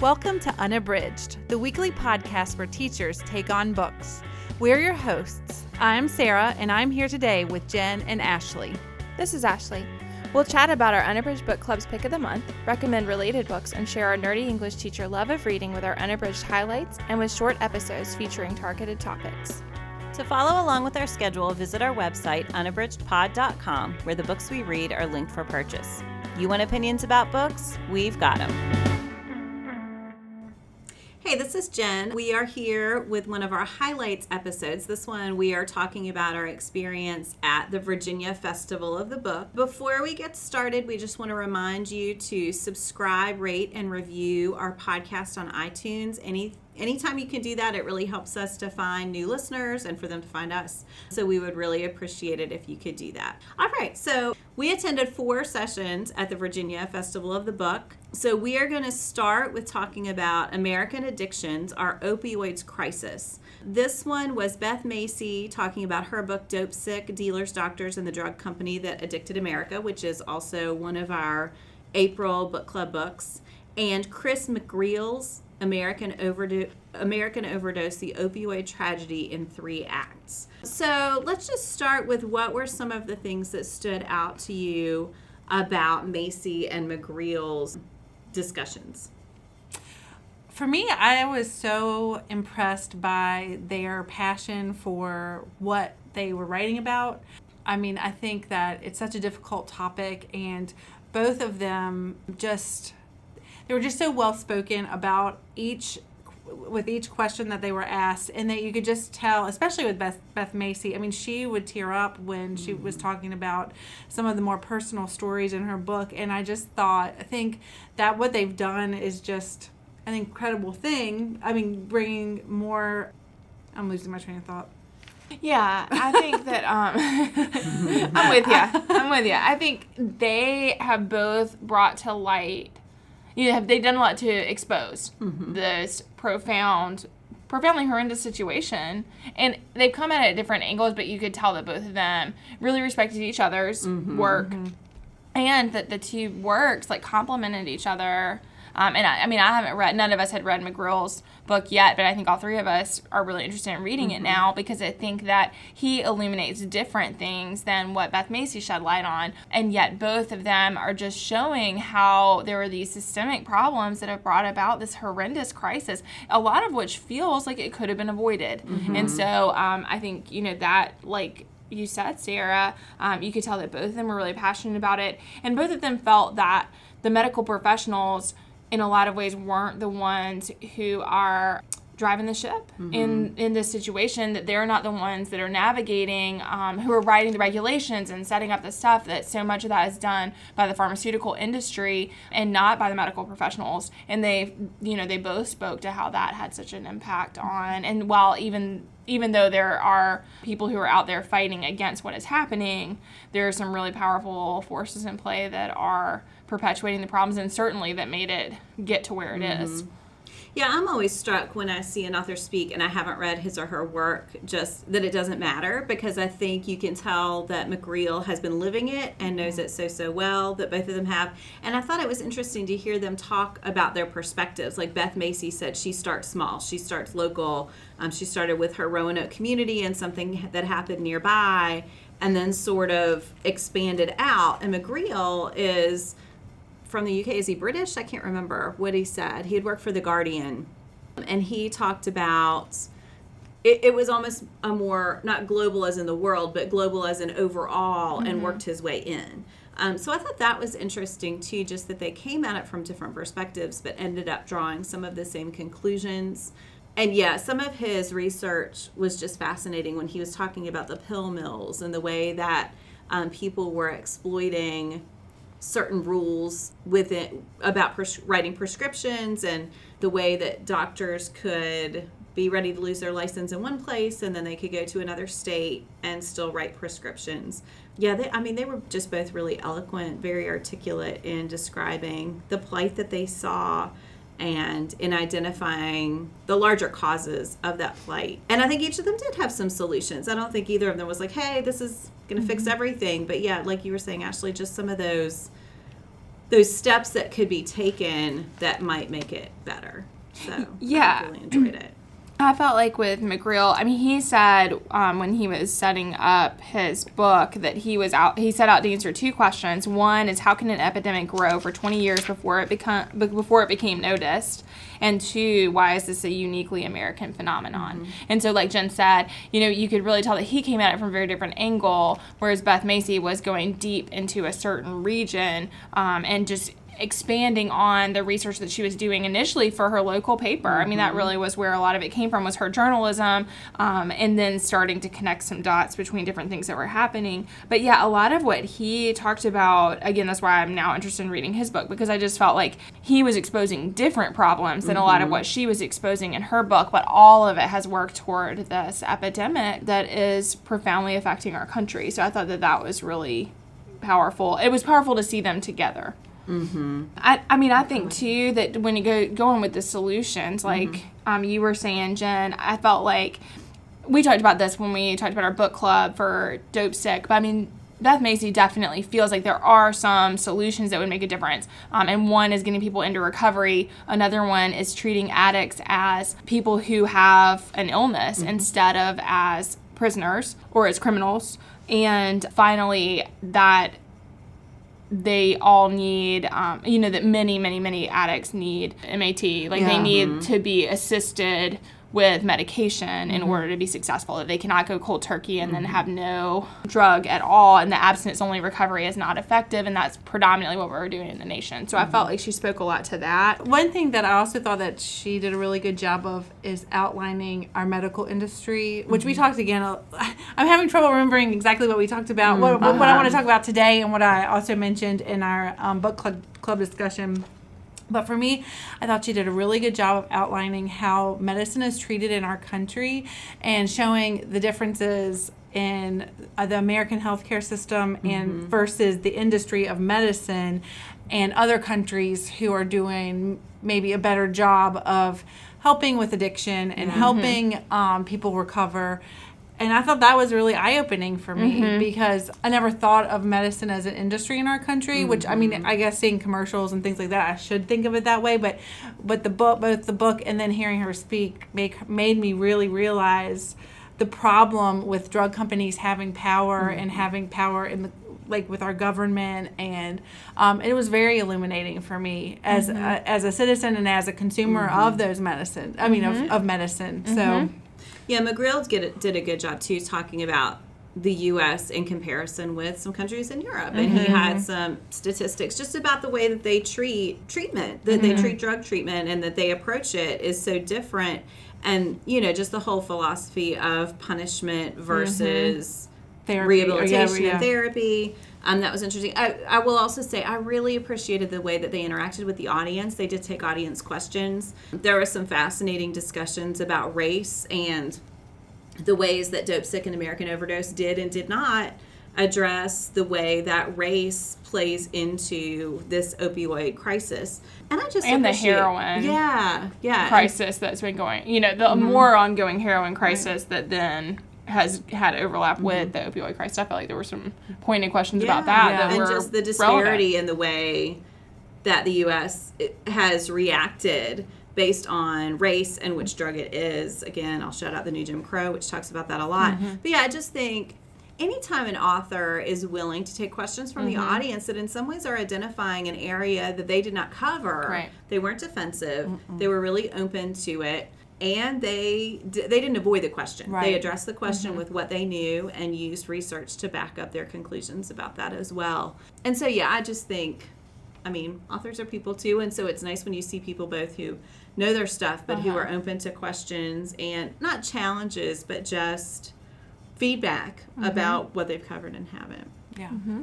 Welcome to Unabridged, the weekly podcast where teachers take on books. We're your hosts. I'm Sarah, and I'm here today with Jen and Ashley. This is Ashley. We'll chat about our Unabridged Book Club's pick of the month, recommend related books, and share our nerdy English teacher love of reading with our unabridged highlights and with short episodes featuring targeted topics. To follow along with our schedule, visit our website, unabridgedpod.com, where the books we read are linked for purchase. You want opinions about books? We've got them. Hey, this is Jen. We are here with one of our highlights episodes. This one, we are talking about our experience at the Virginia Festival of the Book. Before we get started, we just want to remind you to subscribe, rate, and review our podcast on iTunes. Any anytime you can do that, it really helps us to find new listeners and for them to find us. So we would really appreciate it if you could do that. All right, so we attended four sessions at the Virginia Festival of the Book. So we are going to start with talking about American Addictions, our opioids crisis. This one was Beth Macy talking about her book Dopesick Dealers, Doctors, and the Drug Company That Addicted America, which is also one of our April book club books. And Chris McGreal's American Overdose American Overdose the opioid tragedy in 3 acts. So, let's just start with what were some of the things that stood out to you about Macy and McGreal's discussions. For me, I was so impressed by their passion for what they were writing about. I mean, I think that it's such a difficult topic, and both of them just they were just so well spoken about each with each question that they were asked and that you could just tell especially with beth, beth macy i mean she would tear up when she was mm-hmm. talking about some of the more personal stories in her book and i just thought i think that what they've done is just an incredible thing i mean bringing more i'm losing my train of thought yeah, I think that um, I'm with you. I'm with you. I think they have both brought to light you know, have they done a lot to expose mm-hmm. this profound profoundly horrendous situation and they've come at it at different angles but you could tell that both of them really respected each other's mm-hmm. work mm-hmm. and that the two works like complemented each other um, and I, I, mean, I haven't read, none of us had read McGreal's book yet, but I think all three of us are really interested in reading mm-hmm. it now because I think that he illuminates different things than what Beth Macy shed light on. And yet, both of them are just showing how there are these systemic problems that have brought about this horrendous crisis, a lot of which feels like it could have been avoided. Mm-hmm. And so um, I think, you know, that like, you said, Sarah, um, you could tell that both of them were really passionate about it. And both of them felt that the medical professionals in a lot of ways weren't the ones who are driving the ship mm-hmm. in in this situation that they're not the ones that are navigating um, who are writing the regulations and setting up the stuff that so much of that is done by the pharmaceutical industry and not by the medical professionals and they you know they both spoke to how that had such an impact on and while even even though there are people who are out there fighting against what is happening there are some really powerful forces in play that are perpetuating the problems and certainly that made it get to where it mm-hmm. is. Yeah, I'm always struck when I see an author speak and I haven't read his or her work, just that it doesn't matter because I think you can tell that McGreal has been living it and knows it so, so well that both of them have. And I thought it was interesting to hear them talk about their perspectives. Like Beth Macy said, she starts small, she starts local. Um, she started with her Roanoke community and something that happened nearby and then sort of expanded out. And McGreal is from the UK. Is he British? I can't remember what he said. He had worked for The Guardian. And he talked about it, it was almost a more, not global as in the world, but global as in overall, mm-hmm. and worked his way in. Um, so I thought that was interesting too, just that they came at it from different perspectives, but ended up drawing some of the same conclusions. And yeah, some of his research was just fascinating when he was talking about the pill mills and the way that um, people were exploiting certain rules with it about pres- writing prescriptions and the way that doctors could be ready to lose their license in one place and then they could go to another state and still write prescriptions. Yeah, they, I mean, they were just both really eloquent, very articulate in describing the plight that they saw and in identifying the larger causes of that plight. And I think each of them did have some solutions. I don't think either of them was like, hey, this is going to mm-hmm. fix everything. But yeah, like you were saying, Ashley, just some of those those steps that could be taken that might make it better. So Yeah. I really enjoyed it. I felt like with McGreal, I mean, he said um, when he was setting up his book that he was out. He set out to answer two questions. One is how can an epidemic grow for 20 years before it become be- before it became noticed, and two, why is this a uniquely American phenomenon? And so, like Jen said, you know, you could really tell that he came at it from a very different angle, whereas Beth Macy was going deep into a certain region um, and just expanding on the research that she was doing initially for her local paper. I mean, that really was where a lot of it came from was her journalism, um, and then starting to connect some dots between different things that were happening. But yeah, a lot of what he talked about, again, that's why I'm now interested in reading his book because I just felt like he was exposing different problems than a lot of what she was exposing in her book, but all of it has worked toward this epidemic that is profoundly affecting our country. So I thought that that was really powerful. It was powerful to see them together. I, I mean, I think too that when you go going with the solutions, like um, you were saying, Jen, I felt like we talked about this when we talked about our book club for Dopesick. But I mean, Beth Macy definitely feels like there are some solutions that would make a difference. Um, and one is getting people into recovery. Another one is treating addicts as people who have an illness instead of as prisoners or as criminals. And finally, that they all need, um, you know, that many, many, many addicts need MAT. Like they Yeah. need to be assisted with medication in mm-hmm. order to be successful. That they cannot go cold turkey and then mm-hmm. have no drug at all, and the abstinence only recovery is not effective, and that's predominantly what we're doing in the nation. So I mm-hmm. felt like she spoke a lot to that. One thing that I also thought that she did a really good job of is outlining our medical industry, which we talked again. uh, I'm having trouble remembering exactly what we talked about, what, what, what I want to uh-huh. talk about today, and what I also mentioned in our um, book club, club discussion. But for me, I thought she did a really good job of outlining how medicine is treated in our country and showing the differences in uh, the American healthcare system and versus the industry of medicine and other countries who are doing maybe a better job of helping with addiction and helping um, people recover. And I thought that was really eye opening for me mm-hmm. because I never thought of medicine as an industry in our country. Which I mean, mm-hmm. I guess seeing commercials and things like that, I should think of it that way. But but the book, both the book and then hearing her speak, make made me really realize the problem with drug companies having power mm-hmm. and having power in the like with our government and um, it was very illuminating for me as a, as a citizen and as a consumer of those medicine i mean of, of medicine so Yeah, McGreal did a, did a good job too talking about the U.S. in comparison with some countries in Europe, and he had mm-hmm. some statistics just about the way that they treat treatment, that they mm-hmm. treat drug treatment, and that they approach it is so different, and you know just the whole philosophy of punishment mm-hmm. versus therapy or, rehabilitation yeah, and yeah. therapy. Um, that was interesting. I, I will also say I really appreciated the way that they interacted with the audience. They did take audience questions. There were some fascinating discussions about race and the ways that Dopesick and American Overdose did and did not address the way that race plays into this opioid crisis. And I just And the heroin Yeah, yeah. crisis that's been going, you know, the more ongoing heroin crisis that then has had overlap with the opioid crisis. I felt like there were some pointed questions about that Yeah. that and were just the relevant. disparity in the way that the U.S. has reacted based on race and which drug it is. Again, I'll shout out the new Jim Crow, which talks about that a lot. Mm-hmm. But yeah, I just think anytime an author is willing to take questions from Mm-hmm. the audience that in some ways are identifying an area that they did not cover, Right. they weren't defensive, they were really open to it. And they they didn't avoid the question. They addressed the question mm-hmm. with what they knew and used research to back up their conclusions about that as well. And so yeah, I just think I mean, authors are people too, and so it's nice when you see people both who know their stuff but who Uh-huh. are open to questions and not challenges but just feedback mm-hmm. about what they've covered and haven't. yeah mm-hmm.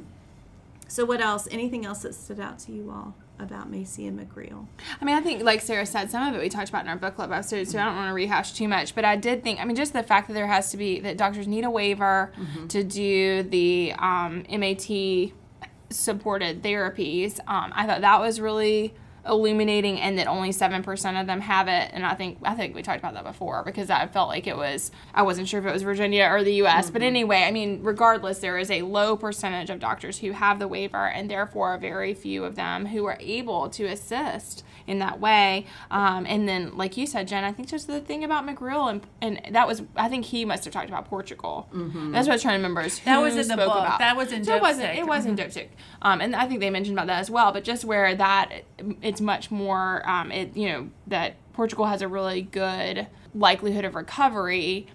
So what else? Anything else that stood out to you all about Macy and McGreal? I mean, I think, like Sarah said, some of it we talked about in our book club episode, so I don't want to rehash too much. But I did think, I mean, just the fact that there has to be, that doctors need a waiver to do the um, MAT supported therapies, um, I thought that was really illuminating and that only 7% of them have it. And i think i think we talked about that before because i felt like it was i wasn't sure if it was virginia or the us but anyway i mean regardless there is a low percentage of doctors who have the waiver and therefore very few of them who are able to assist in that way. Um, and then like you said jen i think just the thing about mcgreal and, and that was i think he must have talked about portugal. That's what i was trying to remember is That was in the book. about. That was in so it wasn't it wasn't sick um, and i think they mentioned about that as well but just where that it's much more um, it you know that portugal has a really good likelihood of recovery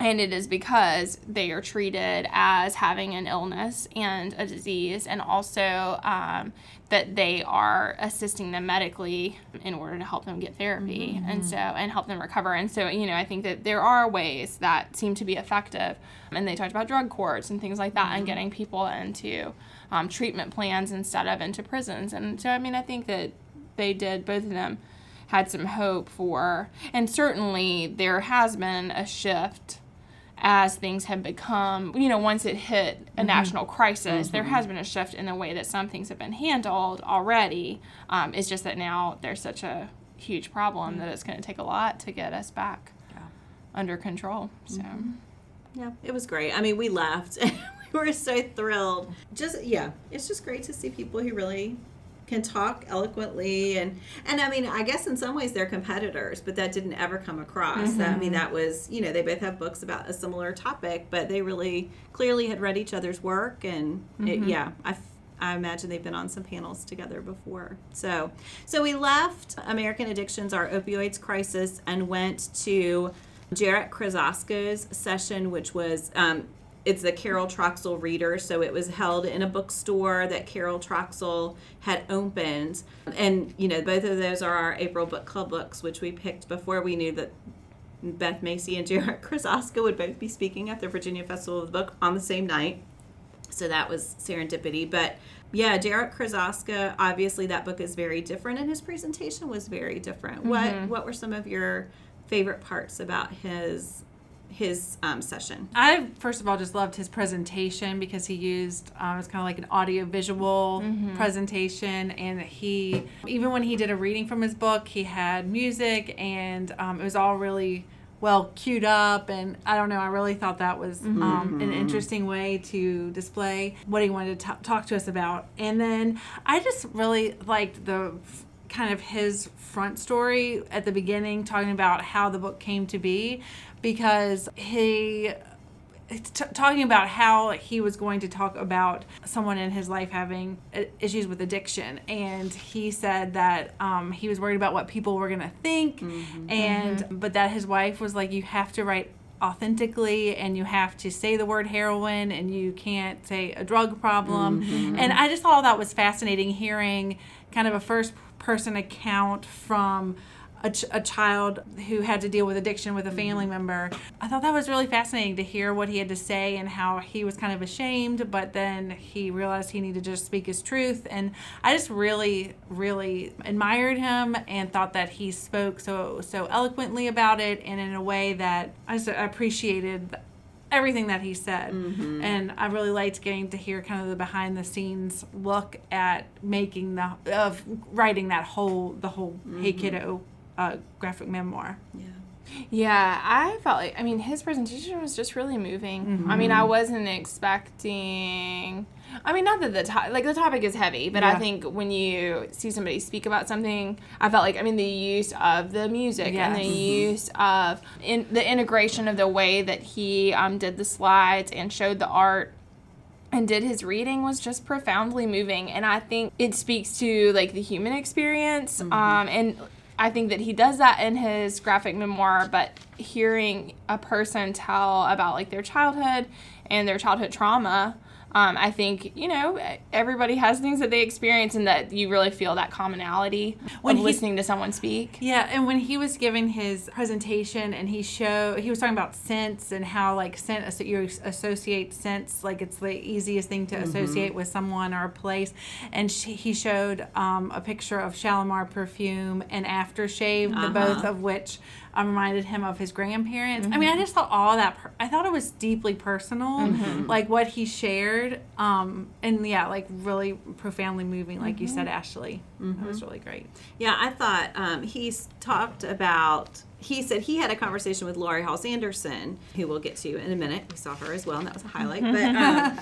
and it is because they are treated as having an illness and a disease, and also um, that they are assisting them medically in order to help them get therapy, and so and help them recover. And so, you know, I think that there are ways that seem to be effective. And they talked about drug courts and things like that, and getting people into um, treatment plans instead of into prisons. And so, I mean, I think that they did both of them had some hope for, and certainly there has been a shift as things have become, you know, once it hit a national crisis, there has been a shift in the way that some things have been handled already. Um, it's just that now there's such a huge problem that it's going to take a lot to get us back under control. So, Yeah, it was great. I mean, we left. we were so thrilled. Just yeah, it's just great to see people who really can talk eloquently and and I mean, I guess in some ways they're competitors, but that didn't ever come across. That, I mean, that was you know they both have books about a similar topic, but they really clearly had read each other's work and it, yeah, I imagine they've been on some panels together before. So, so we left American Addictions, our opioids crisis, and went to Jarrett Krosoczka's session, which was um, it's the Carol Troxell reader. So it was held in a bookstore that Carol Troxell had opened, and you know both of those are our April book club books, which we picked before we knew that Beth Macy and Jarrett Krosoczka would both be speaking at the Virginia Festival of the Book on the same night. So that was serendipity. But yeah, Jarrett Krosoczka, obviously that book is very different and his presentation was very different. What mm-hmm. what were some of your favorite parts about his his um, session? I first of all just loved his presentation because he used um, it was kind of like an audio visual presentation, and he even when he did a reading from his book, he had music, and um, it was all really well queued up. And I don't know, I really thought that was um, an interesting way to display what he wanted to ta- talk to us about. And then I just really liked the kind of his front story at the beginning, talking about how the book came to be, because he t- talking about how he was going to talk about someone in his life having issues with addiction. And he said that um, he was worried about what people were going to think mm-hmm. and mm-hmm. but that his wife was like you have to write authentically and you have to say the word heroin and you can't say a drug problem. Mm-hmm. And i just thought that was fascinating hearing kind of a first person account from a, ch- a child who had to deal with addiction with a mm-hmm. family member. I thought that was really fascinating to hear what he had to say and how he was kind of ashamed, but then he realized he needed to just speak his truth. And I just really, really admired him and thought that he spoke so so eloquently about it and in a way that I just appreciated everything that he said. And i really liked getting to hear kind of the behind the scenes look at making the of writing that whole the whole hey kiddo uh, graphic memoir. Yeah. Yeah, I felt like I mean his presentation was just really moving. I mean, I wasn't expecting. I mean, not that the to- like the topic is heavy, but I think when you see somebody speak about something, I felt like I mean the use of the music and the Yes. use of in the integration of the way that he um, did the slides and showed the art and did his reading was just profoundly moving and i think it speaks to like the human experience um, and i think that he does that in his graphic memoir but hearing a person tell about like their childhood and their childhood trauma um, I think you know everybody has things that they experience, and that you really feel that commonality When of he- listening to someone speak. Yeah, and when he was giving his presentation and he show he was talking about scents and how like scent you associate scents like it's the easiest thing to associate with someone or a place, and she, he showed um, a picture of Shalimar perfume and aftershave, the both of which I reminded him of his grandparents. I mean, I just thought all that. Per- I thought it was deeply personal, like what he shared, um, and yeah, like really profoundly moving, like you said, Ashley. That was really great. Yeah, I thought um, he's talked about. He said he had a conversation with Laurie Halse Anderson, who we'll get to in a minute. We saw her as well, and that was a highlight. But um,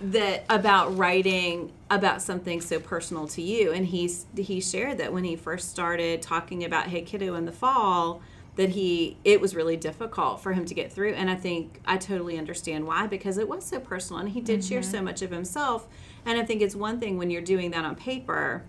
that about writing about something so personal to you, and he's he shared that when he first started talking about Hey Kiddo in the fall, that he it was really difficult for him to get through, and I think I totally understand why because it was so personal, and he did share so mm-hmm. much of himself, and I think it's one thing when you're doing that on paper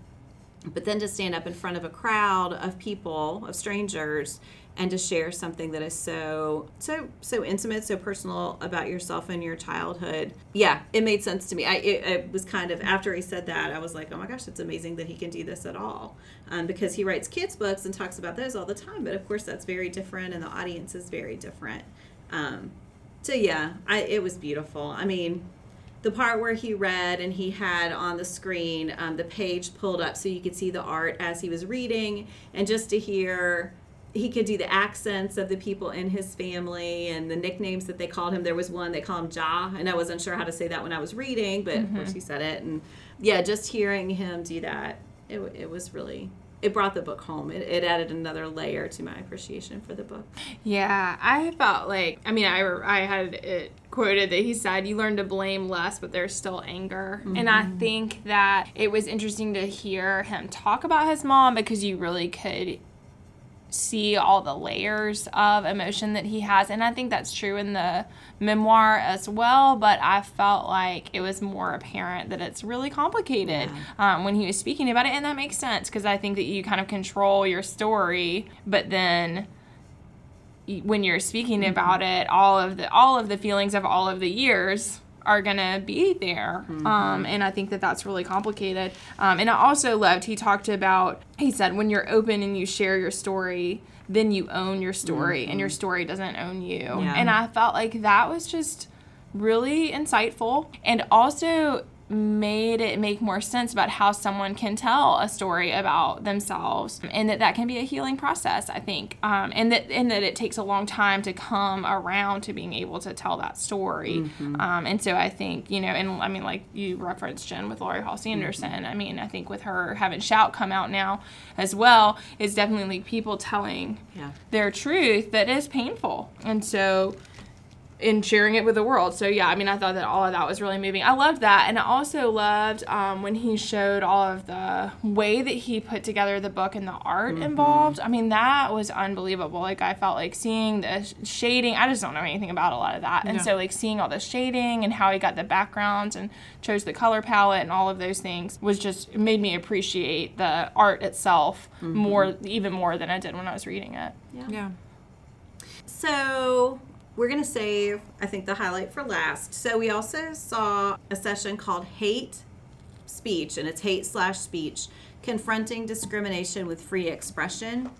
but then to stand up in front of a crowd of people of strangers and to share something that is so so so intimate so personal about yourself and your childhood. Yeah it made sense to me. I it, it was kind of after he said that i was like oh my gosh it's amazing that he can do this at all. Um, because he writes kids books and talks about those all the time but of course that's very different and the audience is very different. Um, so yeah I, it was beautiful. I mean the part where he read and he had on the screen um, the page pulled up so you could see the art as he was reading and just to hear he could do the accents of the people in his family and the nicknames that they called him. There was one they called him ja and i wasn't sure how to say that when i was reading but of course mm-hmm. he said it. And yeah just hearing him do that it, it was really it brought the book home. It, it added another layer to my appreciation for the book. Yeah, I felt like I mean I I had it quoted that he said you learn to blame less but there's still anger. And I mm-hmm. think that it was interesting to hear him talk about his mom because you really could see all the layers of emotion that he has and I think that's true in the memoir as well but I felt like it was more apparent that it's really complicated um, when he was speaking about it and that makes sense because I think that you kind of control your story but then when you're speaking about it all of the all of the feelings of all of the years are gonna be there. Um, and i think that that's really complicated. Um, and i also loved he talked about he said when you're open and you share your story then you own your story and your story doesn't own you. Yeah. and i felt like that was just really insightful. And also made it make more sense about how someone can tell a story about themselves and that that can be a healing process i think. Um, and that and that it takes a long time to come around to being able to tell that story. Um, and so i think you know and i mean like you referenced jen with laurie halse anderson i mean i think with her having shout come out now as well is definitely people telling yeah. their truth that is painful. And so in sharing it with the world. So yeah, I mean, I thought that all of that was really moving. I loved that, and I also loved um, when he showed all of the way that he put together the book and the art involved. I mean, that was unbelievable. Like I felt like seeing the shading. I just don't know anything about a lot of that, and Yeah. so like seeing all the shading and how he got the backgrounds and chose the color palette and all of those things was just made me appreciate the art itself more, even more than I did when I was reading it. Yeah. So we're gonna save, I think, the highlight for last. So we also saw a session called Hate Speech, and it's hate slash speech, confronting discrimination with free expression.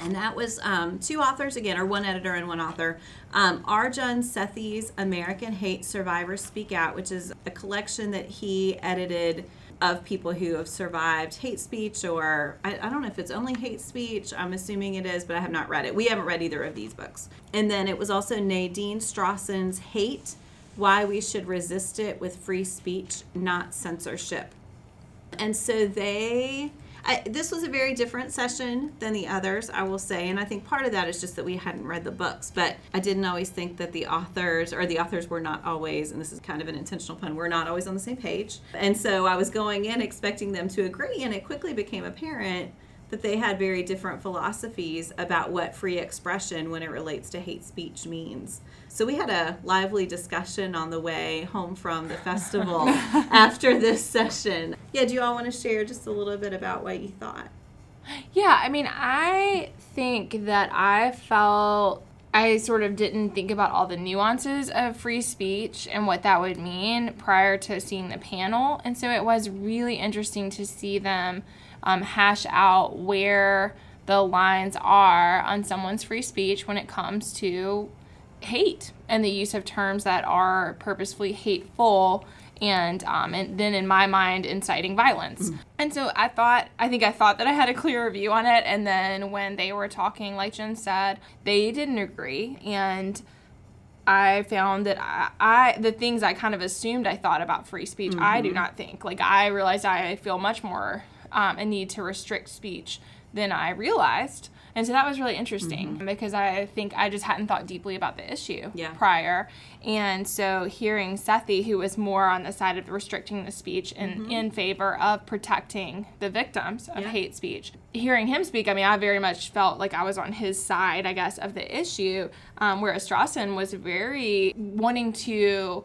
And that was um, two authors again, or one editor and one author. Um, Arjun Sethi's American Hate Survivors Speak Out, which is a collection that he edited of people who have survived hate speech, or I, I don't know if it's only hate speech. I'm assuming it is, but I have not read it. We haven't read either of these books. And then it was also Nadine Strossen's Hate Why We Should Resist It with Free Speech, Not Censorship. And so they, I, this was a very different session than the others, I will say. And I think part of that is just that we hadn't read the books. But I didn't always think that the authors, or the authors were not always, and this is kind of an intentional pun, we're not always on the same page. And so I was going in expecting them to agree, and it quickly became apparent that they had very different philosophies about what free expression when it relates to hate speech means. So we had a lively discussion on the way home from the festival after this session. Yeah, do you all want to share just a little bit about what you thought? Yeah, I mean, I think that I felt I sort of didn't think about all the nuances of free speech and what that would mean prior to seeing the panel. And so it was really interesting to see them um, hash out where the lines are on someone's free speech when it comes to hate and the use of terms that are purposefully hateful and um, and then in my mind inciting violence. And so I thought, I think I thought that I had a clearer view on it, and then when they were talking, like Jen said, they didn't agree, and I found that I, I the things I kind of assumed I thought about free speech, I do not think. Like I realized I feel much more um, a need to restrict speech than I realized. And so that was really interesting because I think I just hadn't thought deeply about the issue Yeah. prior. And so hearing Sethi, who was more on the side of restricting the speech and in favor of protecting the victims of Yeah. hate speech, hearing him speak, I mean, I very much felt like I was on his side, I guess, of the issue, um, whereas Strossen was very wanting to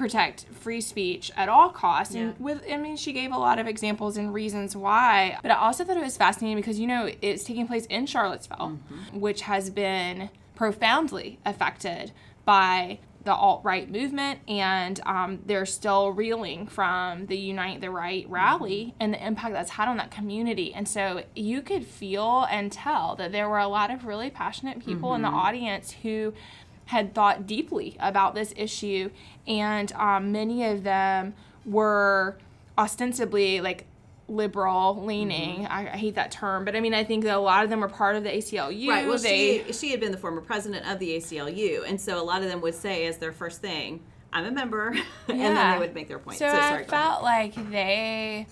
protect free speech at all costs. And with i mean she gave a lot of examples and reasons why but i also thought it was fascinating because you know it's taking place in charlottesville mm-hmm. which has been profoundly affected by the alt-right movement and um, they're still reeling from the unite the right rally mm-hmm. and the impact that's had on that community. And so you could feel and tell that there were a lot of really passionate people in the mm-hmm. audience who had thought deeply about this issue, and um, many of them were ostensibly like liberal leaning. I, I hate that term, but I mean, I think that a lot of them were part of the ACLU. Right. Well, they, she she had been the former president of the ACLU, and so a lot of them would say as their first thing, "I'm a member," and then they would make their point. So, So, I sorry. ahead. felt like they,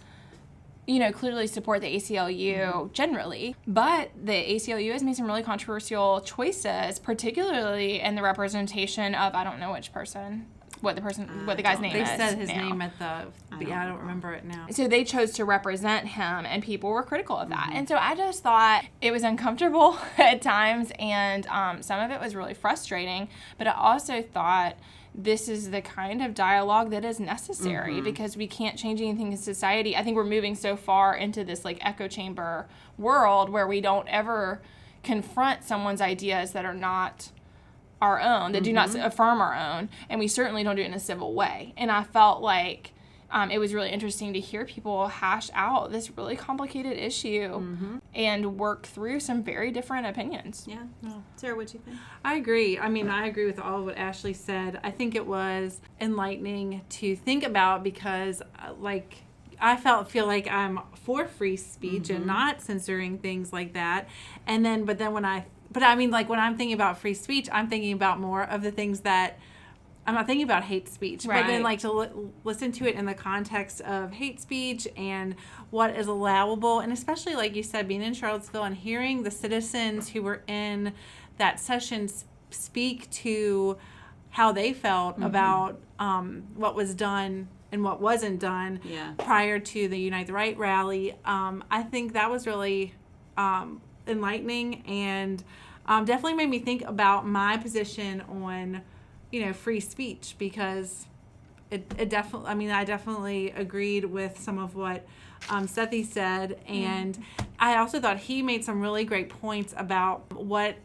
you know, clearly support the ACLU Mm-hmm. generally, but the ACLU has made some really controversial choices, particularly in the representation of I don't know which person, what the person, what the guy's name They is. said his now. name at the. but yeah, I don't remember it now. So they chose to represent him, and people were critical of Mm-hmm. that. And so I just thought it was uncomfortable at times, and um, some of it was really frustrating. But I also thought this is the kind of dialogue that is necessary Mm-hmm. because we can't change anything in society. I think we're moving so far into this like echo chamber world where we don't ever confront someone's ideas that are not our own, that do not Mm-hmm. affirm our own, and we certainly don't do it in a civil way. And I felt like um, it was really interesting to hear people hash out this really complicated issue Mm-hmm. and work through some very different opinions. Yeah. Sarah, what'd you think? I agree. I mean, I agree with all of what Ashley said. I think it was enlightening to think about because, uh, like, I felt feel like I'm for free speech and not censoring things like that. And then, but then when I, but I mean, like when I'm thinking about free speech, I'm thinking about more of the things that I'm not thinking about hate speech, but then like to li- listen to it in the context of hate speech and what is allowable, and especially like you said, being in Charlottesville and hearing the citizens who were in that session speak to how they felt Mm-hmm. about um, what was done and what wasn't done Yeah. prior to the Unite the Right rally. Um, I think that was really um, enlightening and um, definitely made me think about my position on, you know, free speech because it, it definitely, I mean, I definitely agreed with some of what um, Sethi said. And I also thought he made some really great points about what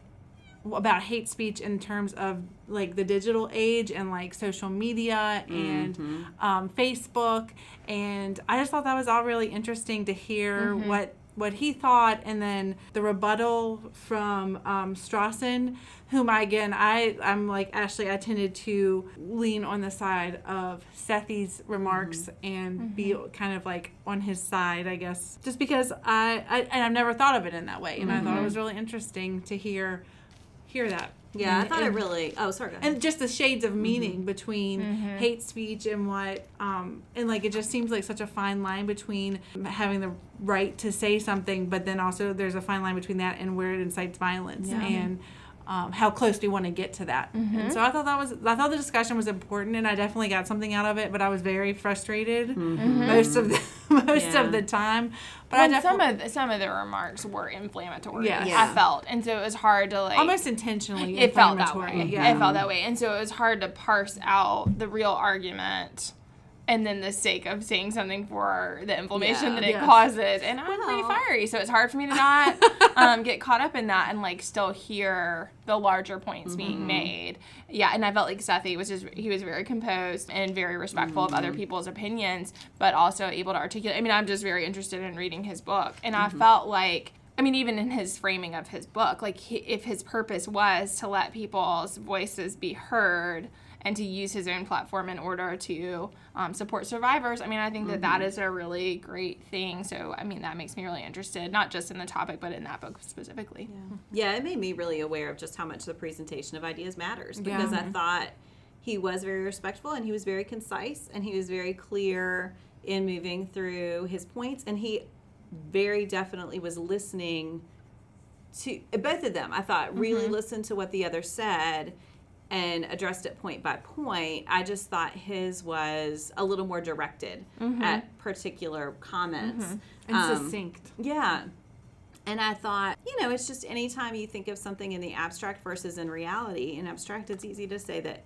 about hate speech in terms of like the digital age and like social media and um, Facebook. And I just thought that was all really interesting to hear what what he thought and then the rebuttal from um, Strossen whom I again I I'm like Ashley I tended to lean on the side of Sethi's remarks mm-hmm. and mm-hmm. be kind of like on his side I guess just because I, I and I've never thought of it in that way and I mm-hmm. thought it was really interesting to hear hear that Yeah, I And- thought it really. Oh, sorry. And just the shades of meaning mm-hmm. between mm-hmm. hate speech and what um and like it just seems like such a fine line between having the right to say something but then also there's a fine line between that and where it incites violence and mm-hmm. Um, how close do you want to get to that and so i thought that was i thought the discussion was important and i definitely got something out of it but i was very frustrated most of the most Yeah. of the time but But i some of the, some of the remarks were inflammatory. Yes. Yeah. I felt, and so it was hard to like. almost intentionally it felt that way. inflammatory. yeah It felt that way, and so it was hard to parse out the real argument, and then the sake of saying something for the inflammation Yeah. that it Yes. causes. And I'm pretty fiery, so it's hard for me to not um, get caught up in that and like still hear the larger points being mm-hmm. made. Yeah, and I felt like Sethi was just he was very composed and very respectful of other mm-hmm. people's opinions, but also able to articulate. I mean, I'm just very interested in reading his book, and I mm-hmm. felt like. I mean, even in his framing of his book, like he, if his purpose was to let people's voices be heard and to use his own platform in order to um, support survivors. I mean, I think that, that mm-hmm. is a really great thing. So, I mean, that makes me really interested, not just in the topic, but in that book specifically. Yeah, it made me really aware of just how much the presentation of ideas matters because Yeah. I mm-hmm. thought he was very respectful and he was very concise and he was very clear in moving through his points and he very definitely was listening to both of them. I thought really mm-hmm. listened to what the other said and addressed it point by point. I just thought his was a little more directed at particular comments. And Um, succinct. yeah. And I thought, you know, it's just anytime you think of something in the abstract versus in reality, in abstract, it's easy to say that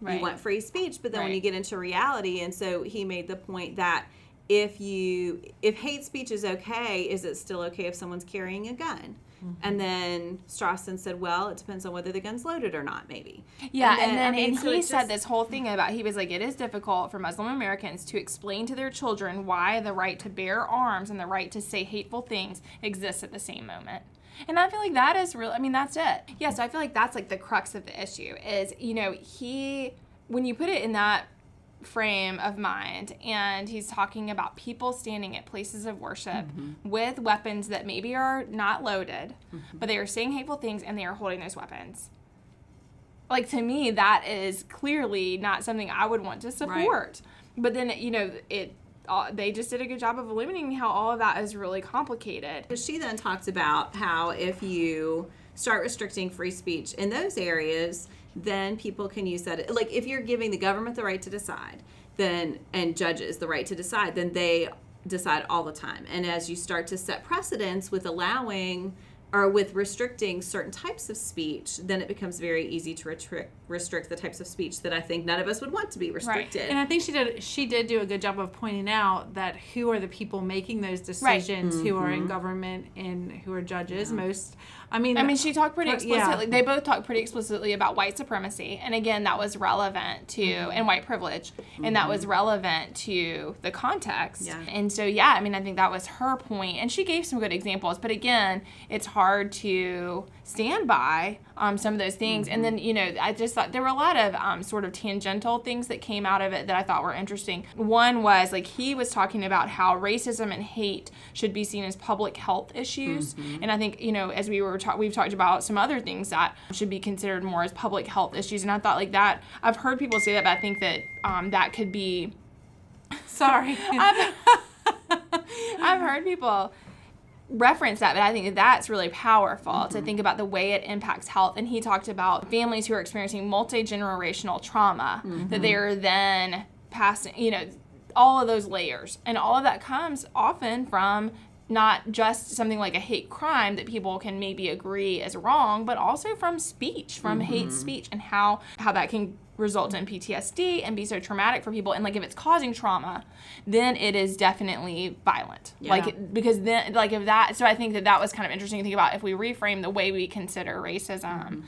Right. you want free speech, but then when you get into reality, and so he made the point that if you if hate speech is okay, is it still okay if someone's carrying a gun? Mm-hmm. And then Strossen said, "Well, it depends on whether the gun's loaded or not, maybe." Yeah, And and then, then, I mean, and so he said just- this whole thing about he was like it is difficult for Muslim Americans to explain to their children why the right to bear arms and the right to say hateful things exists at the same moment. And I feel like that is real. I mean, that's it. Yeah, so I feel like that's like the crux of the issue is you know he when you put it in that frame of mind and he's talking about people standing at places of worship with weapons that maybe are not loaded but they are saying hateful things and they are holding those weapons. Like to me that is clearly not something i would want to support. But then you know it uh, they just did a good job of illuminating how all of that is really complicated. She then talks about how if you start restricting free speech in those areas, then people can use that. Like if you're giving the government the right to decide, then and judges the right to decide, then they decide all the time. And as you start to set precedents with allowing or with restricting certain types of speech, then it becomes very easy to restrict restrict the types of speech that I think none of us would want to be restricted. And I think she did she did do a good job of pointing out that who are the people making those decisions, who are Mm-hmm. in government and who are judges. Most, I mean, I mean, she talked pretty Uh, yeah. explicitly. They both talked pretty explicitly about white supremacy, and again, that was relevant to Mm-hmm. and white privilege, and that was relevant to the context. Yeah. And so, yeah, I mean, I think that was her point, and she gave some good examples. But again, it's hard to stand by um, some of those things. And then, you know, I just thought there were a lot of um, sort of tangential things that came out of it that I thought were interesting. One was like he was talking about how racism and hate should be seen as public health issues, and I think you know as we were ta- we've talked about some other things that should be considered more as public health issues, and I thought like that. I've heard people say that, but I think that um, that could be sorry. I've, I've heard people reference that, but I think that that's really powerful to mm-hmm. think about the way it impacts health. And he talked about families who are experiencing multi generational trauma that mm-hmm. they are then passing, you know, all of those layers. And all of that comes often from not just something like a hate crime that people can maybe agree is wrong, but also from speech, from mm-hmm. hate speech, and how how that can result in PTSD and be so traumatic for people. And like if it's causing trauma, then it is definitely violent. Yeah. Like because then like if that, so I think that that was kind of interesting to think about if we reframe the way we consider racism. Mm-hmm.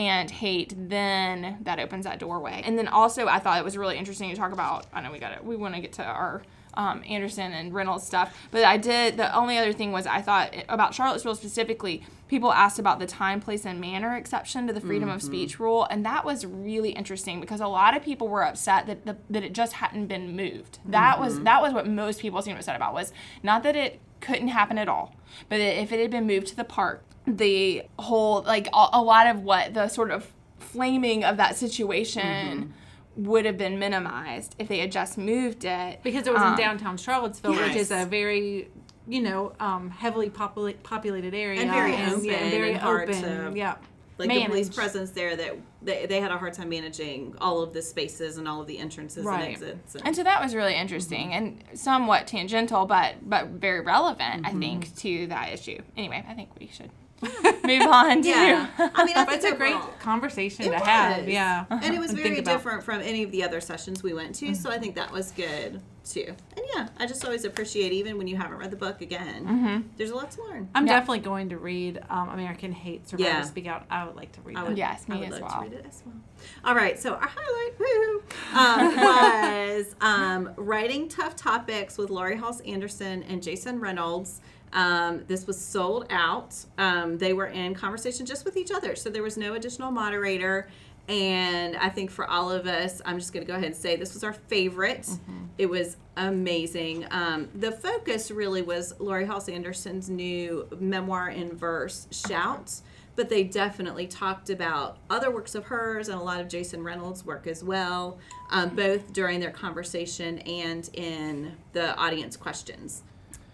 And hate, then that opens that doorway. And then also, I thought it was really interesting to talk about. I know we got it. We want to get to our um, Anderson and Reynolds stuff. But I did, the only other thing was I thought about Charlottesville specifically, people asked about the time, place, and manner exception to the freedom of mm-hmm. speech rule. And that was really interesting because a lot of people were upset that, the, that it just hadn't been moved. That was mm-hmm. that was what most people seemed upset about was not that it couldn't happen at all, but that if it had been moved to the park, the whole, like a, a lot of what the sort of flaming of that situation mm-hmm. Would have been minimized if they had just moved it because it was in Um, downtown Charlottesville, which is a very you know um, heavily popula- populated area And very yeah, open very and hard open. to- yeah, like the police presence there that they, they had a hard time managing all of the spaces and all of the entrances Right. and exits. And, And so that was really interesting and somewhat tangential, but but very relevant, I think, to that issue. Anyway, I think we should move on to. yeah, I mean, I But it's a great overall- conversation It to have. Yeah, and it was and very think about. different from any of the other sessions we went to. So I think that was good too. And yeah, I just always appreciate even when you haven't read the book again. There's a lot to learn. I'm Yeah. definitely going to read um, American Hate Survivor Yeah. Speak Out. I would like to read I that. would, Yes, I me would as love well. to read it as well. All right, so our highlight woo, um, was um, writing tough topics with Laurie Halse Anderson and Jason Reynolds. Um, this was sold out. Um, they were in conversation just with each other, so there was no additional moderator. And I think for all of us, I'm just going to go ahead and say this was our favorite. Mm-hmm. It was amazing. Um, the focus really was Laurie Halse Anderson's new memoir in verse, Shouts. But they definitely talked about other works of hers and a lot of Jason Reynolds' work as well, um, both during their conversation and in the audience questions.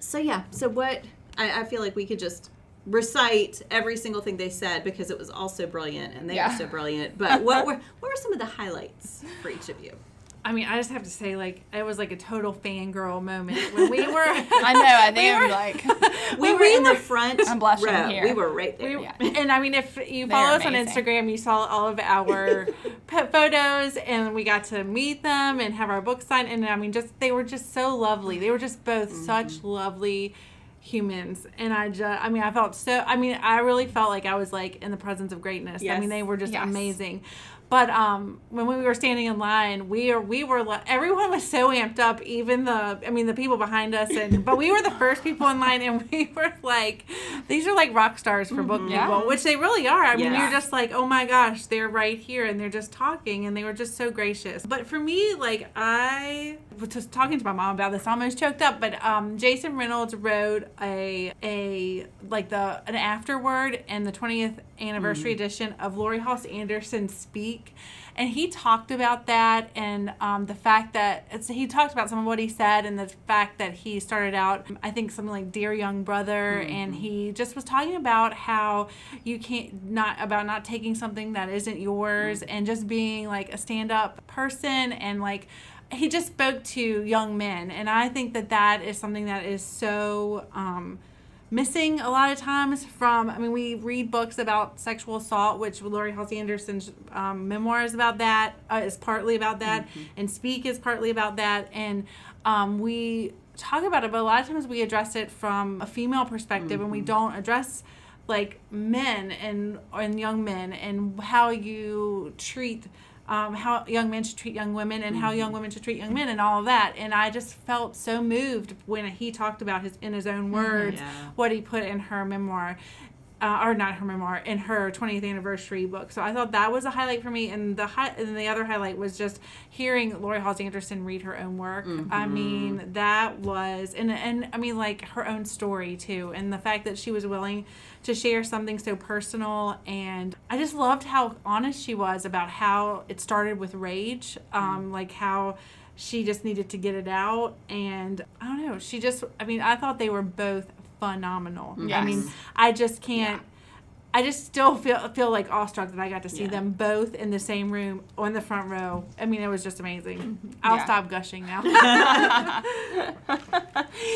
So, yeah, so what I, I feel like we could just recite every single thing they said because it was all so brilliant and they Yeah. were so brilliant. But what were what were some of the highlights for each of you? I mean, I just have to say, like, it was like a total fangirl moment when we were. I know. I think We were- like, We When were in were- the front I'm blushing row. here. We were right there. We, Yeah. And I mean, if you follow us on. Instagram, you saw all of our pet photos, and we got to meet them and have our book signed. And I mean, just they were just so lovely. They were just both Mm-hmm. such lovely humans, and I just, I mean, I felt so. I mean, I really felt like I was like in the presence of greatness. I mean, they were just Yes. amazing. But um, when we were standing in line, we are we were everyone was so amped up. Even the I mean the people behind us, and but we were the first people in line, and we were like, these are like rock stars for book Yeah. people, which they really are. I mean, you're just like, oh my gosh, they're right here, and they're just talking, and they were just so gracious. But for me, like I was just talking to my mom about this, almost choked up. But um, Jason Reynolds wrote a a like the an afterword and the 20th anniversary edition of Laurie Halse Anderson Speak, and he talked about that and um, the fact that it's, he talked about some of what he said and the fact that he started out, I think something like Dear Young Brother, and he just was talking about how you can't not about not taking something that isn't yours and just being like a stand up person and like he just spoke to young men. And i think that that is something that is so um, missing a lot of times from i mean we read books about sexual assault which laurie halse anderson's um, memoir is about that uh, is partly about that and speak is partly about that and um, we talk about it but a lot of times we address it from a female perspective and we don't address like men and and young men and how you treat um, how young men should treat young women and how young women should treat young men and all of that. And i just felt so moved when he talked about his in his own words Yeah. what he put in her memoir uh, or not her memoir in her 20th anniversary book. So i thought that was a highlight for me. And the hi- and the other highlight was just hearing laurie halse anderson read her own work. I mean that was and and i mean like her own story too. And the fact that she was willing to share something so personal. And i just loved how honest she was about how it started with rage um like how she just needed to get it out. And i don't know. She just i mean i thought they were both phenomenal i mean i just can't I just still feel feel like awestruck that I got to see Yeah. them both in the same room on the front row. I mean, it was just amazing. I'll Yeah. stop gushing now.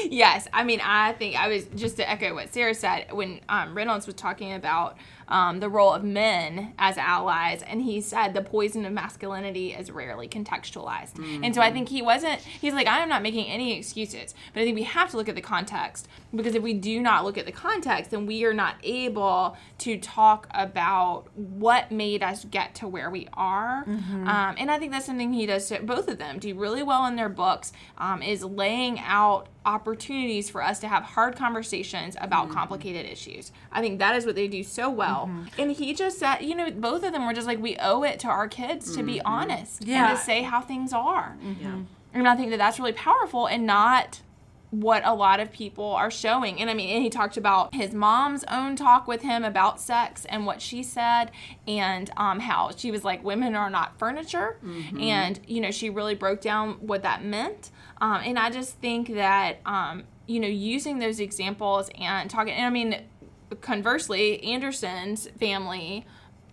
yes, I mean, I think I was just to echo what Sarah said when um, Reynolds was talking about um, the role of men as allies, and he said the poison of masculinity is rarely contextualized. And so I think he wasn't, he's like, I am not making any excuses, but I think we have to look at the context because if we do not look at the context, then we are not able to talk about what made us get to where we are. Um, and I think that's something he does to both of them do really well in their books um, is laying out opportunities for us to have hard conversations about mm-hmm. complicated issues. I think that is what they do so well. Mm-hmm. And he just said, you know, both of them were just like, we owe it to our kids to be mm-hmm. honest Yeah. and to say how things are. Yeah. And I think that that's really powerful and not what a lot of people are showing. And I mean, and he talked about his mom's own talk with him about sex and what she said, and um, how she was like, women are not furniture. And, you know, she really broke down what that meant. Um, and I just think that, um, you know, using those examples and talking, and I mean, conversely, Anderson's family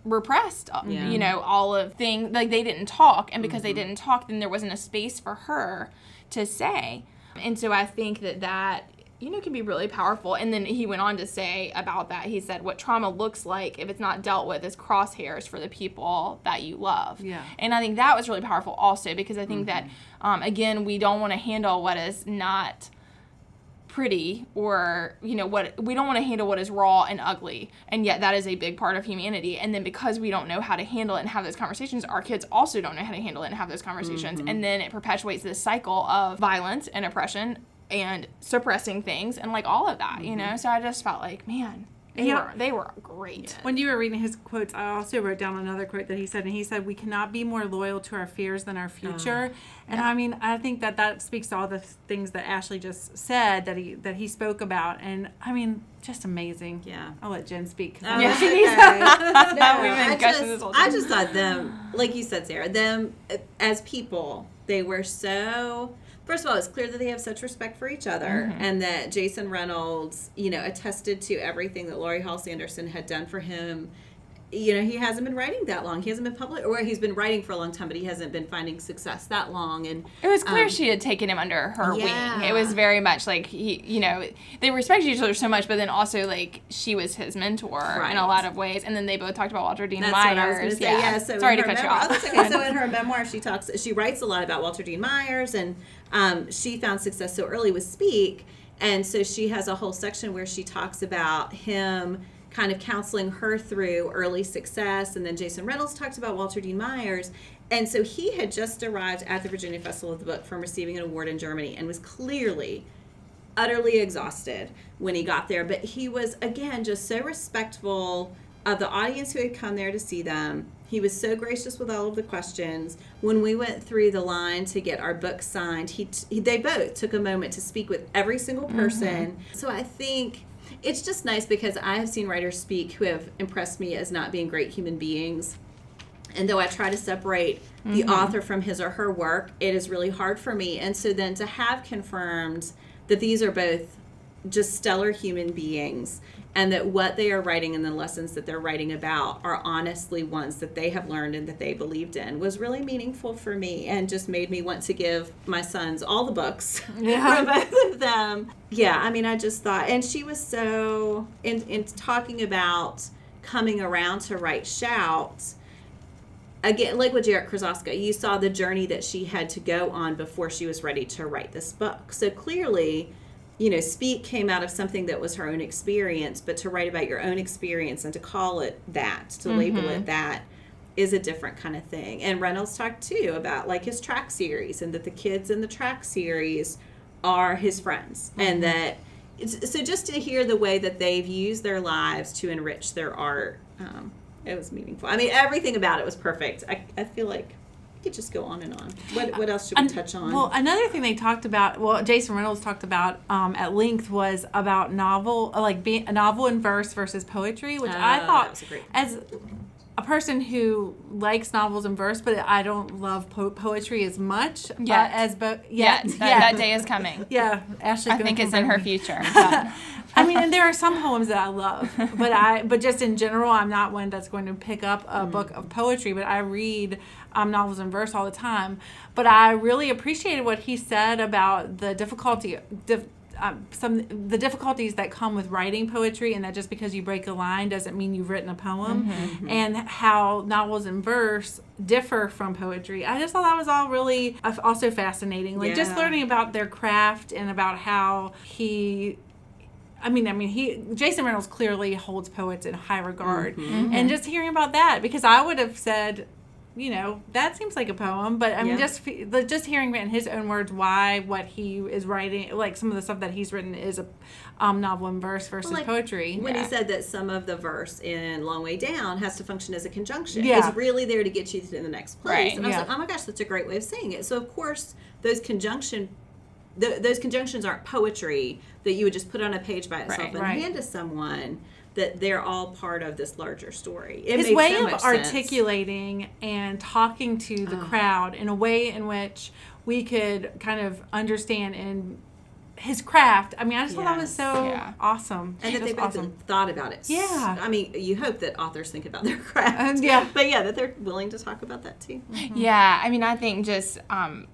repressed uh, Yeah. you know all of thing like they didn't talk and because they didn't talk then there wasn't a space for her to say and so i think that that you know can be really powerful. And then he went on to say about that he said what trauma looks like if it's not dealt with is crosshairs for the people that you love. Yeah. and i think that was really powerful also because i think that um, again we don't want to handle what is not pretty or you know what we don't want to handle what is raw and ugly. And yet that is a big part of humanity. And then because we don't know how to handle it and have those conversations our kids also don't know how to handle it and have those conversations. And then it perpetuates this cycle of violence and oppression and suppressing things and like all of that you know so i just felt like man They Yeah. were they were great. When you were reading his quotes, I also wrote down another quote that he said, and he said, "We cannot be more loyal to our fears than our future." and I mean, I think that that speaks to all the things that Ashley just said that he that he spoke about, and I mean, just amazing. Yeah. I'll let Jen speak. Oh, I Yeah. that's know she okay. no, We've been I just, this whole I just thought them, like you said, Sarah, them uh, as people, they were so. First of all, it's clear that they have such respect for each other, Mm-hmm. and that Jason Reynolds, you know, attested to everything that Laurie Halse Anderson had done for him. You know, he hasn't been writing that long. He hasn't been public, or he's been writing for a long time, but he hasn't been finding success that long. And It was clear Um, she had taken him under her Yeah. wing. It was very much like he, you know, they respected each other so much, but then also like she was his mentor in a lot of ways. And then they both talked about Walter Dean That's Myers. what I was going to say. Yeah. Yeah. so Sorry to cut you memoir- off. Oh, okay. so in her memoir, she talks. She writes a lot about Walter Dean Myers, and um, she found success so early with Speak, and so she has a whole section where she talks about him kind of counseling her through early success, and then Jason Reynolds talked about Walter Dean Myers. And so he had just arrived at the Virginia Festival of the Book from receiving an award in Germany and was clearly utterly exhausted when he got there. But he was, again, just so respectful of the audience who had come there to see them. He was so gracious with all of the questions. When we went through the line to get our book signed, he, t- he they both took a moment to speak with every single mm-hmm. person. So I think it's just nice because I have seen writers speak who have impressed me as not being great human beings. And though I try to separate the mm-hmm. author from his or her work, it is really hard for me. And so then to have confirmed that these are both just stellar human beings and that what they are writing and the lessons that they're writing about are honestly ones that they have learned and that they believed in was really meaningful for me and just made me want to give my sons all the books Yeah. from both of them. Yeah, I mean, I just thought, and she was so in in talking about coming around to write Shout. Again, like with Jarrett Krosoczka, you saw the journey that she had to go on before she was ready to write this book. So clearly, you know, Speak came out of something that was her own experience, but to write about your own experience and to call it that, to label it that, is a different kind of thing. And Reynolds talked too about like his track series and that the kids in the track series are his friends and that it's, so just to hear the way that they've used their lives to enrich their art um, it was meaningful. I mean everything about it was perfect. I, I feel like we could just go on and on what, what else should we touch on Well, another thing they talked about, well, Jason Reynolds talked about um, at length was about novel, uh, like being a novel in verse versus poetry, which I Oh, that thought was a great- as a person who likes novels in verse, but I don't love po- poetry as much uh, Yet. as both. Yet. Yet, That, yeah, that day is coming. Yeah, Ashley. I think it's in her future. I mean, and there are some poems that I love, but I, but just in general, I'm not one that's going to pick up a Mm-hmm. book of poetry. But I read um, novels in verse all the time. But I really appreciated what he said about the difficulty, dif, um, some the difficulties that come with writing poetry, and that just because you break a line doesn't mean you've written a poem, Mm-hmm. and how novels in verse differ from poetry. I just thought that was all really uh, also fascinating. Like just learning about their craft and about how he I mean, I mean, he Jason Reynolds clearly holds poets in high regard, Mm-hmm. and just hearing about that because I would have said, you know, that seems like a poem, but I mean, Yeah. just the- just hearing in his own words why what he is writing, like some of the stuff that he's written, is a um, novel in verse versus like, poetry. when Yeah. he said that some of the verse in Long Way Down has to function as a conjunction. Yeah. It's really there to get you to the next place. Right. And I was Yeah. like, oh my gosh, that's a great way of saying it. So, of course, those conjunction. Th those conjunctions aren't poetry that you would just put on a page by itself Right. and Right. hand to someone. That they're all part of this larger story. It his way so of much sense. articulating and talking to the crowd in a way in which we could kind of understand and his craft. I mean, I just thought that was so Yeah. awesome. and that they Just both awesome. thought about it. Yeah. I mean, you hope that authors think about their craft. Um, yeah. But yeah, that they're willing to talk about that too. Yeah, I mean, I think just, um,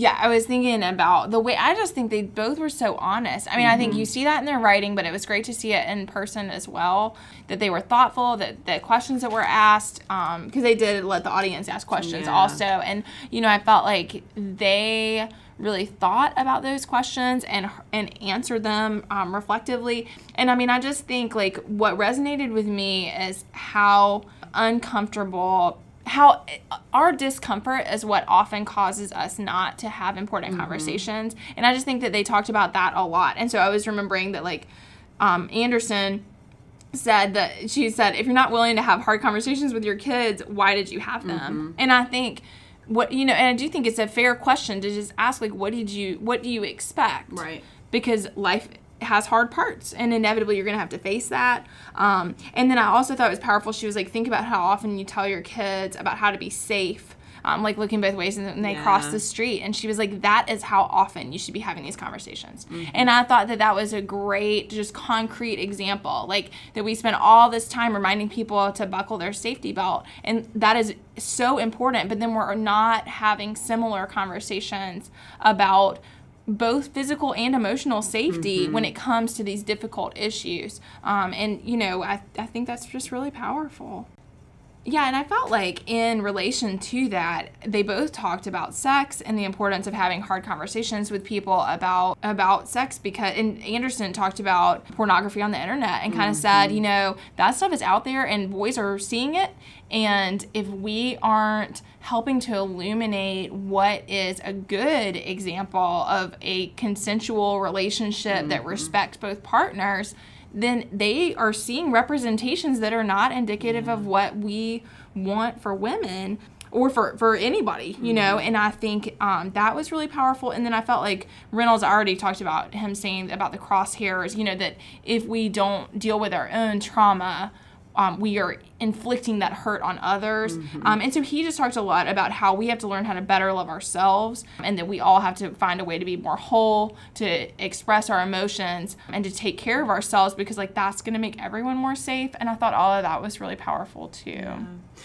yeah, I was thinking about the way, I just think they both were so honest. I mean, I think you see that in their writing, but it was great to see it in person as well, that they were thoughtful, that the questions that were asked, because they did let the audience ask questions Yeah. also. And, you know, I felt like they really thought about those questions and and answered them um, reflectively. And I mean, I just think like what resonated with me is how uncomfortable how our discomfort is what often causes us not to have important conversations and i just think that they talked about that a lot and so i was remembering that like um, anderson said that she said if you're not willing to have hard conversations with your kids, why did you have them? And I think what you know, and I do think it's a fair question to just ask like what did you what do you expect? Right. Because life has hard parts and inevitably you're gonna have to face that. Um, and then i also thought it was powerful she was like think about how often you tell your kids about how to be safe um, like looking both ways and they cross the street and she was like that is how often you should be having these conversations. And i thought that that was a great just concrete example like that we spend all this time reminding people to buckle their safety belt and that is so important but then we're not having similar conversations about both physical and emotional safety when it comes to these difficult issues. Um, and, you know, I, I think that's just really powerful. Yeah, and I felt like in relation to that, they both talked about sex and the importance of having hard conversations with people about about sex because and Anderson talked about pornography on the internet and kind of said, mm-hmm. you know, that stuff is out there and boys are seeing it. And if we aren't helping to illuminate what is a good example of a consensual relationship that mm-hmm. respects both partners, then they are seeing representations that are not indicative of what we want for women or for, for anybody, you know, and I think um, that was really powerful. And then I felt like Reynolds already talked about him saying about the crosshairs, you know, that if we don't deal with our own trauma, um, we are inflicting that hurt on others. Um, and so he just talked a lot about how we have to learn how to better love ourselves and that we all have to find a way to be more whole, to express our emotions, and to take care of ourselves because, like, that's going to make everyone more safe. And I thought all of that was really powerful too.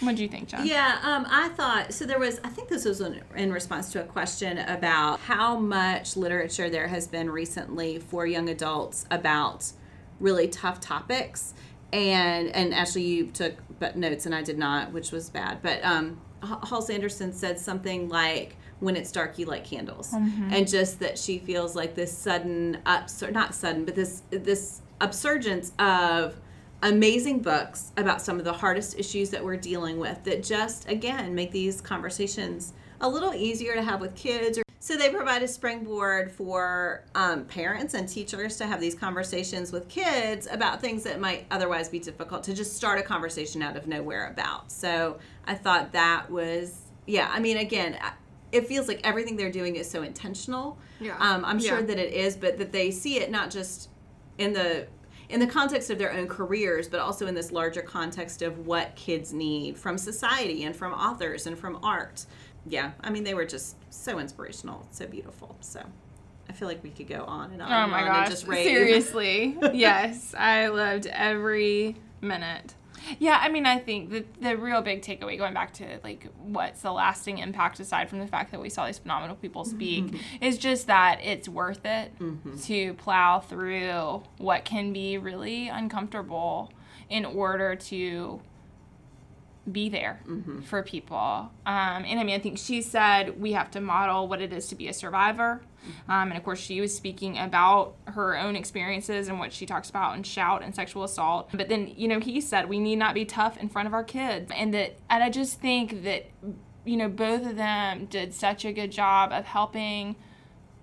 What do you think, Jen? Yeah, um, I thought so. There was, I think this was in, in response to a question about how much literature there has been recently for young adults about really tough topics. And and Ashley, you took but notes, and I did not, which was bad. But um, Halse Anderson said something like, "When it's dark, you light candles," and just that she feels like this sudden upsur not sudden, but this this upsurgence of amazing books about some of the hardest issues that we're dealing with that just again make these conversations a little easier to have with kids or so they provide a springboard for um, parents and teachers to have these conversations with kids about things that might otherwise be difficult to just start a conversation out of nowhere about so i thought that was yeah i mean again it feels like everything they're doing is so intentional Yeah. um, i'm sure Yeah. that it is but that they see it not just in the in the context of their own careers, but also in this larger context of what kids need from society and from authors and from art. Yeah, I mean, they were just so inspirational, so beautiful. So I feel like we could go on and on Oh and my on gosh. and just rave. Seriously. yes. I loved every minute. Yeah, I mean, I think the, the real big takeaway, going back to like what's the lasting impact aside from the fact that we saw these phenomenal people speak, mm-hmm. is just that it's worth it mm-hmm. to plow through what can be really uncomfortable in order to be there for people. Um, and I mean, I think she said we have to model what it is to be a survivor. Um, and of course, she was speaking about her own experiences and what she talks about in shout and sexual assault. But then, you know, he said we need not be tough in front of our kids. And that, and I just think that, you know, both of them did such a good job of helping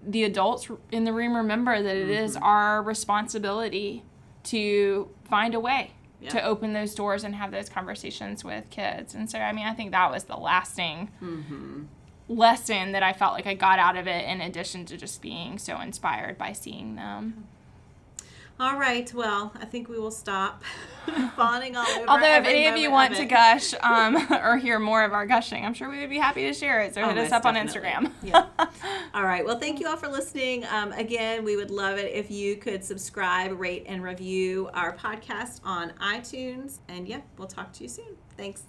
the adults in the room remember that it is our responsibility to find a way to open those doors and have those conversations with kids. And so, I mean, I think that was the lasting mm-hmm. lesson that I felt like I got out of it, in addition to just being so inspired by seeing them. All right, well, I think we will stop fawning all over. Although, if any of you want to gush um, or hear more of our gushing, I'm sure we would be happy to share it. So Oh, hit us up on. Instagram. Yeah. All right. Well, thank you all for listening. Um, again, we would love it if you could subscribe, rate, and review our podcast on iTunes. And yeah, we'll talk to you soon. Thanks.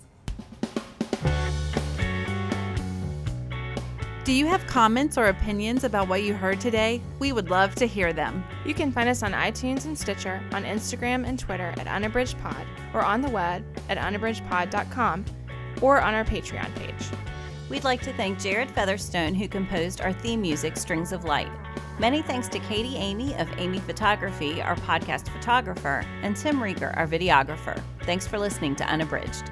Do you have comments or opinions about what you heard today? We would love to hear them. You can find us on iTunes and Stitcher, on Instagram and Twitter at unabridgedpod, or on the web at unabridgedpod.com, or on our Patreon page. We'd like to thank Jared Featherstone, who composed our theme music, Strings of Light. Many thanks to Katie Amy of Amy Photography, our podcast photographer, and Tim Rieger, our videographer. Thanks for listening to Unabridged.